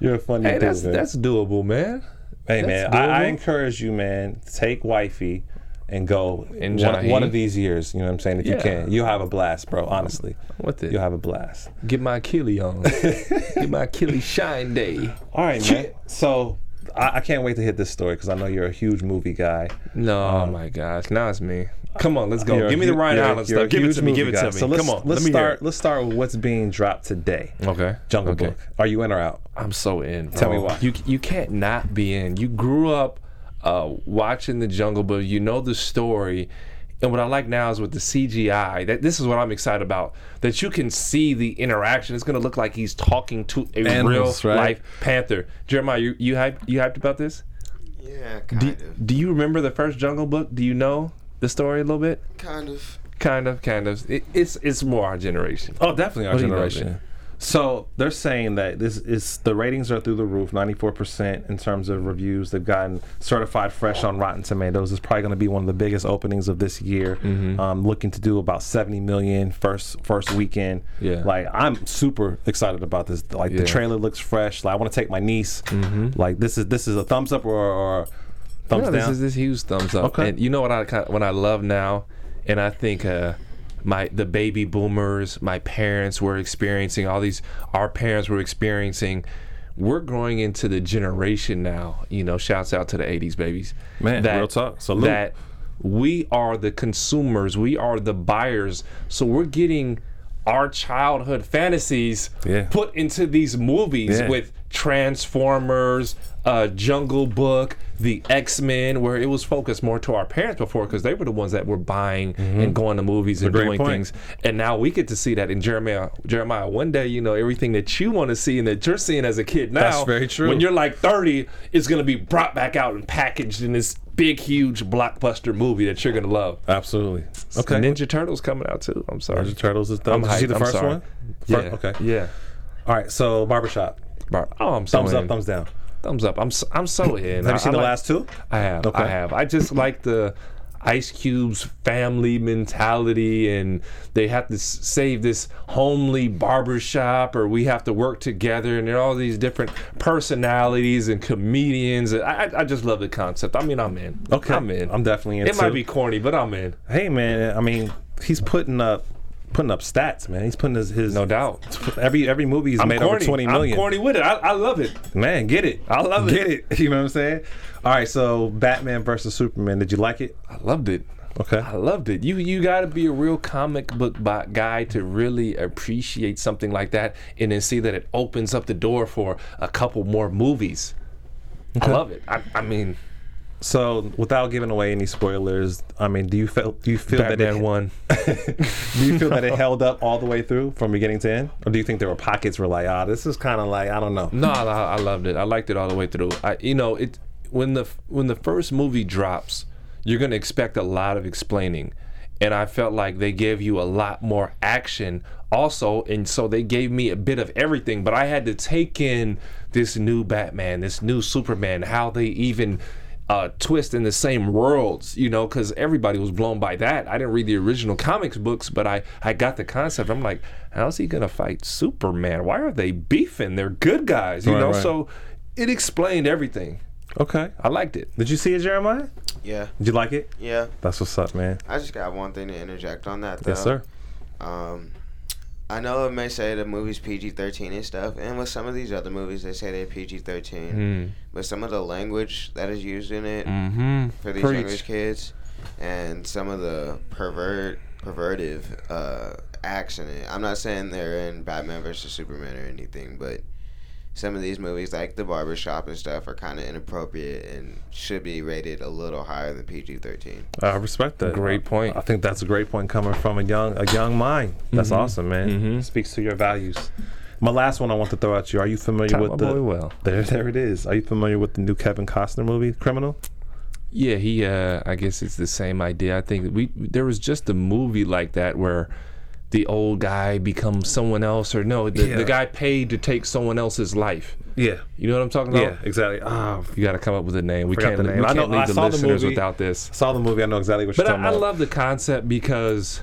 You're a funny hey, dude, that's man. that's doable, man. hey, man, I, I encourage you, man, take wifey and go And one, one of these years. You know what I'm saying? If you Yeah. can, you'll have a blast, bro. Honestly, What the? you'll have a blast. Get my Achilles on. Get my Achilles shine day. All right, man. So I, I can't wait to hit this story because I know you're a huge movie guy. No, oh um, my gosh, now it's me. Come on, let's go. Give me the Ryan Island stuff. Give it to me. Give it guy. to me. So let's, Come on, let's let me start. Let's start with what's being dropped today. Okay. Jungle Okay. Book. Are you in or out? I'm so in. Tell me why. You you can't not be in. You grew up uh, watching the Jungle Book. You know the story. And what I like now is with the CGI. That this is what I'm excited about. That you can see the interaction. It's gonna look like he's talking to a Animals, real right? life panther. Jeremiah, you you hyped you hyped about this? Yeah, kind Do, of. do you remember the first Jungle Book? Do you know the story a little bit? Kind of. Kind of, kind of. It, it's it's more our generation. Oh, definitely our What do you know, generation. So they're saying that this is the ratings are through the roof, 94% in terms of reviews. They've gotten certified fresh on Rotten Tomatoes. It's probably going to be one of the biggest openings of this year. Mm-hmm. Um, looking to do about 70 million first first weekend. Yeah. Like I'm super excited about this. Like Yeah. the trailer looks fresh. Like I want to take my niece. Like this is this is a thumbs up or, or thumbs No, down. this is this huge thumbs up. Okay. And you know what I what I love now, and I think uh, my the baby boomers, my parents were experiencing all these. Our parents were experiencing. We're growing into the generation now. You know, shouts out to the '80s babies. Man, that, real talk. Salute. That we are the consumers. We are the buyers. So we're getting our childhood fantasies Yeah. put into these movies Yeah. with Transformers, uh, Jungle Book, the X Men, where it was focused more to our parents before because they were the ones that were buying and going to movies and Mm-hmm. doing point. things. And now we get to see that in Jeremiah. Jeremiah, one day, you know, everything that you want to see and that you're seeing as a kid now. That's very true. When you're like 30, it's going to be brought back out and packaged in this big, huge blockbuster movie that you're going to love. Absolutely. Okay. Ninja Turtles coming out too. I'm sorry. Ninja Turtles is done. I'm Did you see the I'm first sorry. one? Yeah. Okay. Yeah. All right. So barbershop. Bar- Oh, I'm Thumbs up. Thumbs down. Thumbs up. I'm so, I'm so in. Have I- you seen I the like- last two? I have. Okay. I have. I just like the Ice Cube's family mentality, and they have to save this homely barbershop, or we have to work together, and there are all these different personalities and comedians. And I, I, just love the concept. I mean, I'm in. Okay. I'm in. I'm definitely in. it might be corny, but I'm in. Hey man, I mean, he's putting up putting up stats, man. He's putting his, his No doubt. every every movie he's I'm made corny. over 20 million. I'm corny with it. I, I love it. Man, get it. I love it. Get it. You know what I'm saying? All right, so Batman versus Superman. Did you like it? I loved it. Okay. I loved it. You you got to be a real comic book guy to really appreciate something like that, and then see that it opens up the door for a couple more movies. I love it. I, I mean, So, without giving away any spoilers, I mean, do you feel do you feel that Batman it, one. do you feel that it held up all the way through from beginning to end, or do you think there were pockets where like, ah, this is kind of like I don't know. No, I, I loved it. I liked it all the way through. I, you know, it when the when the first movie drops, you're gonna expect a lot of explaining, and I felt like they gave you a lot more action also, and so they gave me a bit of everything. But I had to take in this new Batman, this new Superman, how they even. Uh, twist in the same worlds, you know, because everybody was blown by that. I didn't read the original comics books, but I I got the concept. I'm like, how's he gonna fight Superman? Why are they beefing? They're good guys, you Right, know. right. So it explained everything. Okay. I liked it. Did you see it, Jeremiah? Yeah. Did you like it? Yeah. That's what's up, man. I just got one thing to interject on that. Though. Yes, sir. Um, I know it may say the movie's PG 13 and stuff, and with some of these other movies, they say they're PG 13. But some of the language that is used in it Mm-hmm. for these younger kids, and some of the pervert, pervertive uh, acts in it. I'm not saying they're in Batman versus Superman or anything, but some of these movies, like The Barbershop and stuff, are kind of inappropriate and should be rated a little higher than PG 13. I respect that. Great point. I think that's a great point coming from a young a young mind. That's Mm-hmm. awesome, man. Speaks to your values. My last one I want to throw at you. Are you familiar Time with the? boy well. There, there it is. Are you familiar with the new Kevin Costner movie, Criminal? Yeah, he. Uh, I guess it's the same idea. I think we there was just a movie like that where the old guy becomes someone else, or no, the, Yeah. the guy paid to take someone else's life. Yeah. You know what I'm talking about? Yeah, exactly. Ah, You got to come up with a name. We can't. the We name. I can't know- I leave the saw the listeners movie. without this. I saw the movie. I know exactly what But you're I, talking I about. love the concept because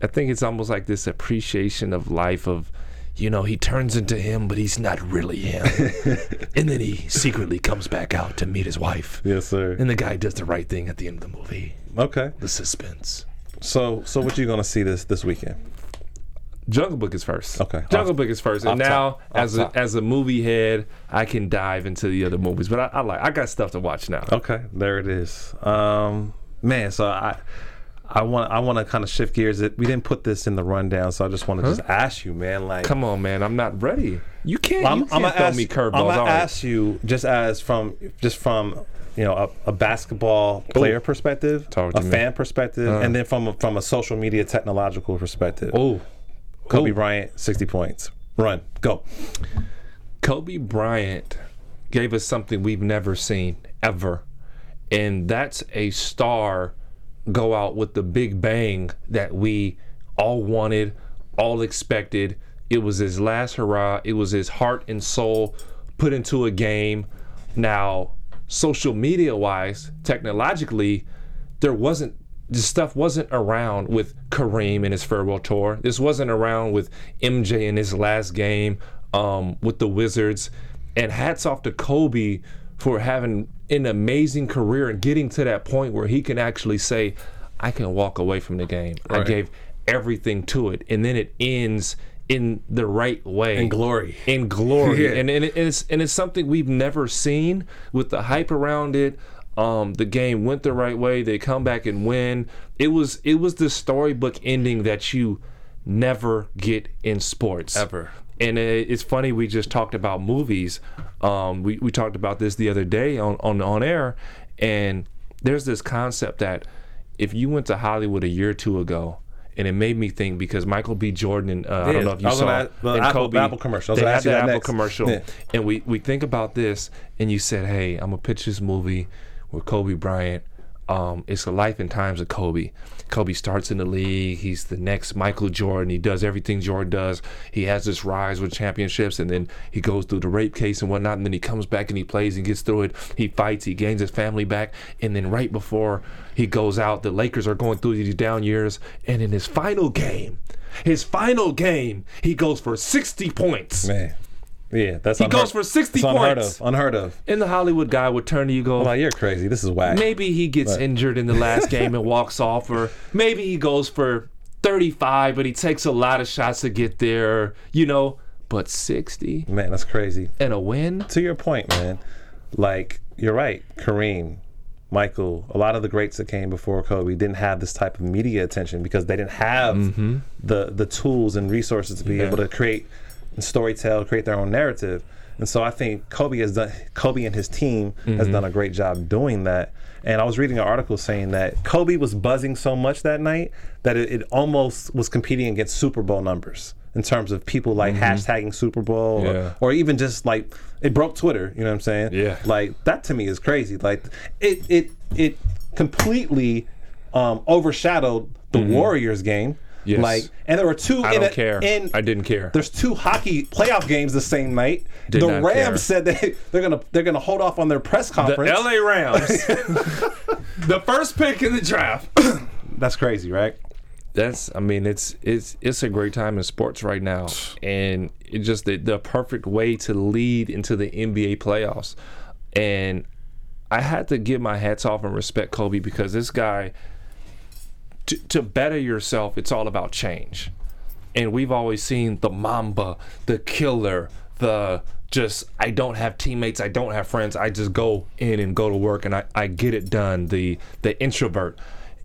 I think it's almost like this appreciation of life of, you know, he turns into him, but he's not really him. and then he secretly comes back out to meet his wife. Yes, sir. And the guy does the right thing at the end of the movie. Okay. The suspense. So, so what you gonna see this this weekend? Jungle Book is first. Okay. Jungle Off- Book is first, and now top. As a top. as a movie head, I can dive into the other movies. But I, I like I got stuff to watch now. Okay, there it is. Um, man, so I, I want I want to kind of shift gears. We didn't put this in the rundown, so I just want to just ask you, man. Like, Come on, man, I'm not ready. You can't. I'm, you can't gonna throw ask, me I'm gonna ask you just as from just from you know a, a basketball player perspective, Talk a fan perspective, Uh. and then from a, from a social media technological perspective. Oh, Kobe Ooh. Bryant, sixty points. Run, go. Kobe Bryant gave us something we've never seen ever. And that's a star go out with the big bang that we all wanted, all expected. It was his last hurrah. It was his heart and soul put into a game. Now, social media wise, technologically, there wasn't this stuff wasn't around with Kareem in his farewell tour. This wasn't around with MJ in his last game um, with the Wizards. And hats off to Kobe for having an amazing career and getting to that point where he can actually say, I can walk away from the game. I gave everything to it. And then it ends in the right way. In glory. In glory. Yeah. And, and, it- and it's and it's something we've never seen with the hype around it. Um, the game went the right way. They come back and win. It was it was the storybook ending that you never get in sports Ever. And it, it's funny we just talked about movies. Um, we we talked about this the other day on on on air, and there's this concept that if you went to Hollywood a year or two ago. And it made me think because Michael B. Jordan and uh, I don't know if you saw gonna the and Apple- Kobe, Apple commercial. They had the Apple next. commercial, Yeah. and we we think about this, and you said, "Hey, I'm gonna pitch this movie with Kobe Bryant. Um, it's the life and times of Kobe. Kobe starts in the league. He's the next Michael Jordan. He does everything Jordan does. He has this rise with championships, and then he goes through the rape case and whatnot. And then he comes back and he plays and gets through it. He fights. He gains his family back. And then right before he goes out, the Lakers are going through these down years. And in his final game, his final game, he goes for 60 points. Man, yeah, that's He unheard- goes for 60 it's unheard points. of. Unheard of. And the Hollywood guy would turn to you, go, like, you're crazy. This is whack. maybe he gets Right. injured in the last game and walks off, or maybe he goes for 35, but he takes a lot of shots to get there, you know. But 60 Man, that's crazy. and a win? to your point, man, like you're right. Kareem, Michael, a lot of the greats that came before Kobe didn't have this type of media attention because they didn't have mm-hmm. the the tools and resources to be able to create and storytell, create their own narrative. And so I think Kobe has done. Kobe and his team has mm-hmm. done a great job doing that. And I was reading an article saying that Kobe was buzzing so much that night that it, it almost was competing against Super Bowl numbers in terms of people like mm-hmm. hashtagging Super Bowl or, Yeah. or even just like it broke Twitter. You know what I'm saying? Yeah. Like that to me is crazy. Like it it it completely um, overshadowed the mm-hmm. Warriors game. Yes. Like and there were two. I in don't a- care. In, I didn't care. there's two hockey playoff games the same night. Did the Rams care. said that they're gonna they're gonna hold off on their press conference. The. LA Rams, the first pick in the draft. That's crazy, right? That's, I mean, it's it's it's a great time in sports right now, and it's just the, the perfect way to lead into the NBA playoffs. And I had to give my hats off and respect Kobe because this guy, to, to better yourself, it's all about change. And we've always seen the Mamba, the killer, the just I don't have teammates, I don't have friends, I just go in and go to work and I, I get it done. The the introvert.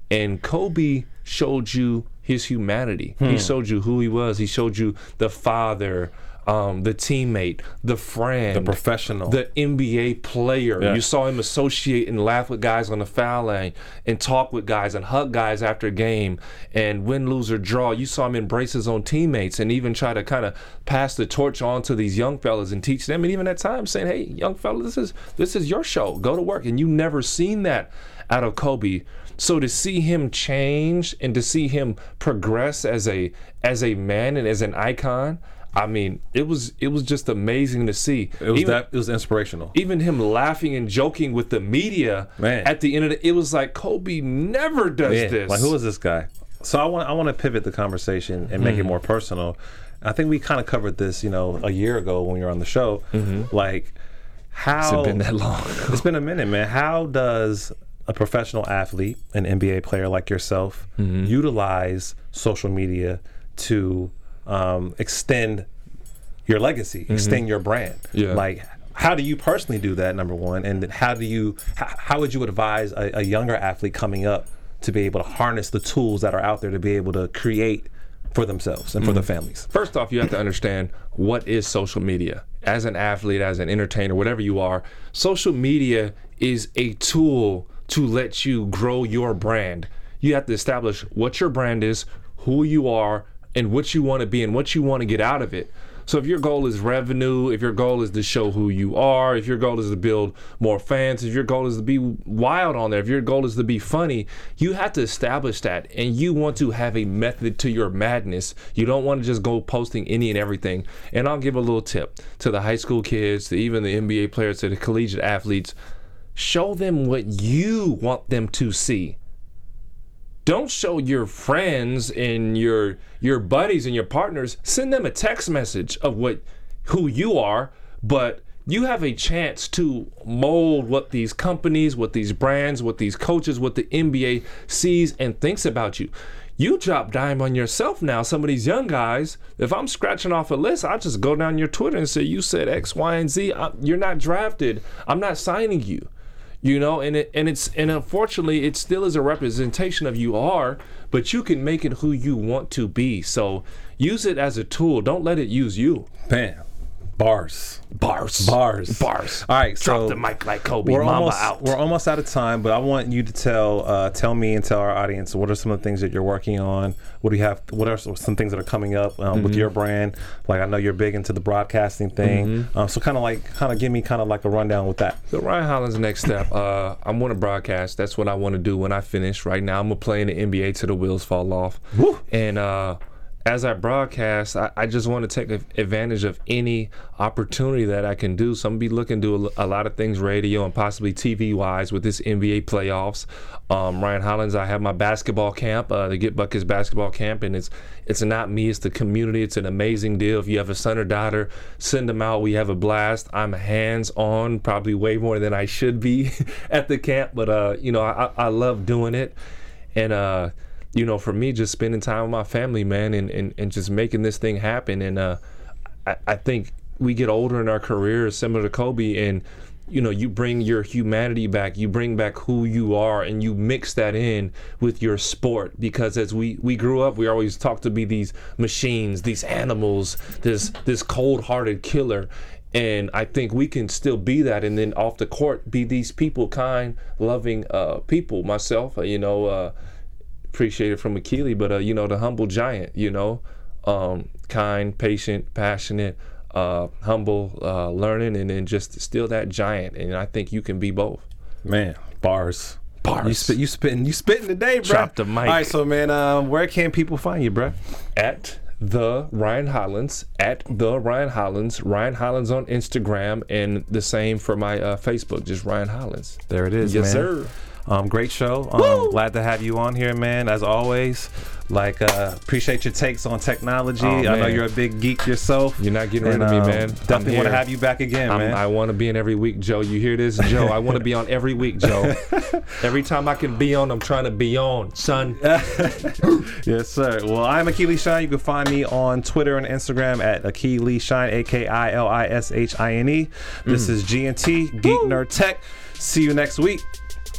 And Kobe showed you his humanity. He hmm. showed you who he was. He showed you the father. Um, the teammate, the friend, The professional. the NBA player. Yeah. You saw him associate and laugh with guys on the foul line and talk with guys and hug guys after a game and win, lose, or draw. You saw him embrace his own teammates and even try to kind of pass the torch on to these young fellas and teach them. And even at times saying, "Hey, young fella, this is this is your show. Go to work." And you never seen that out of Kobe. So to see him change and to see him progress as a as a man and as an icon. I mean, it was it was just amazing to see. It was Even- that. It was inspirational. even him laughing and joking with the media Man. at the end of it, it was like Kobe never does Yeah, this. Like, who is this guy? So I want I want to pivot the conversation and make it Hmm. more personal. I think we kind of covered this, you know, a year ago when you were on the show. Like, how Has it been that long? it's been a minute, man. How does a professional athlete, an NBA player like yourself, Mm-hmm. utilize social media to um, extend your legacy, extend your brand? Mm-hmm. Yeah. Like, how do you personally do that? Number one, and how do you? How, how would you advise a, a younger athlete coming up to be able to harness the tools that are out there to be able to create for themselves and for their families? First off, you have to understand what is social media. As an athlete, as an entertainer, whatever you are, social media is a tool to let you grow your brand. You have to establish what your brand is, who you are, and what you want to be and what you want to get out of it. So if your goal is revenue, if your goal is to show who you are, if your goal is to build more fans, if your goal is to be wild on there, if your goal is to be funny, you have to establish that and you want to have a method to your madness. You don't want to just go posting any and everything. And I'll give a little tip to the high school kids, to even the NBA players, to the collegiate athletes. Show them what you want them to see don't show your friends and your your buddies and your partners send them a text message of what who you are but you have a chance to mold what these companies what these brands what these coaches what the nba sees and thinks about you. You drop dime on yourself now. Some of these young guys if i'm scratching off a list i just go down your twitter and say you said x y and z. I- you're not drafted. I'm not signing you you know and it and it's and unfortunately it still is a representation of you are but you can make it who you want to be. So use it as a tool. Don't let it use you. Man, bars. bars Bars. bars All right, drop so the mic like kobe we're Mamba almost out we're almost out of time, but I want you to tell uh, tell me and tell our audience what are some of the things that you're working on. What do you have? What are some things that are coming up um, Mm-hmm. with your brand? Like I know you're big into the broadcasting thing, Mm-hmm. um, so kind of like kind of give me kind of like a rundown with that. So Ryan Hollins' next step. Uh, I want to broadcast. That's what I want to do when I finish. Right now, I'm gonna play in the NBA till the wheels fall off. Woo. And uh, as I broadcast, I, I just want to take advantage of any opportunity that I can do. So I'm gonna be looking to a, a lot of things, radio and possibly TV wise, with this NBA playoffs. Um, Ryan Hollins, I have my basketball camp, uh, the Get Buckets basketball camp, and it's it's not me, it's the community. It's an amazing deal. If you have a son or daughter, send them out. We have a blast. I'm hands on, probably way more than I should be at the camp, but uh, you know, I, I love doing it, and uh, you know, for me, just spending time with my family, man, and, and, and just making this thing happen. And uh, I, I think we get older in our careers, similar to Kobe, and you know, you bring your humanity back, you bring back who you are, and you mix that in with your sport. Because as we we grew up, we always talked to be these machines, these animals, this this cold-hearted killer. And I think we can still be that, and then off the court, be these people, kind, loving uh, people. Myself, uh, you know, uh, appreciate it from Akili, but uh, you know, the humble giant, you know, um, kind, patient, passionate, uh, humble, uh, learning, and then just still that giant. And I think you can be both. Man, bars. Bars. You spit, you spitting, you spitting today, bro. Drop the mic. All right, so man, um, where can people find you, bro? At the Ryan Hollins, at the Ryan Hollins, Ryan Hollins on Instagram, and the same for my uh, Facebook, just Ryan Hollins. There it is, Yes, man. sir. Um, great show. Um, glad to have you on here, man. As always, like uh, appreciate your takes on technology. Oh, I know you're a big geek yourself. You're not getting rid And, of me, um, man. Definitely want to have you back again, I'm- man. I want to be in every week, Joe. You hear this, Joe? I want to be on every week, Joe. every time I can be on, I'm trying to be on, son. yes, sir. Well, I'm Akili Shine. You can find me on Twitter and Instagram at Akili Shine, A K I L I S H I N E. This is G&T, Geek Nerd Tech. See you next week.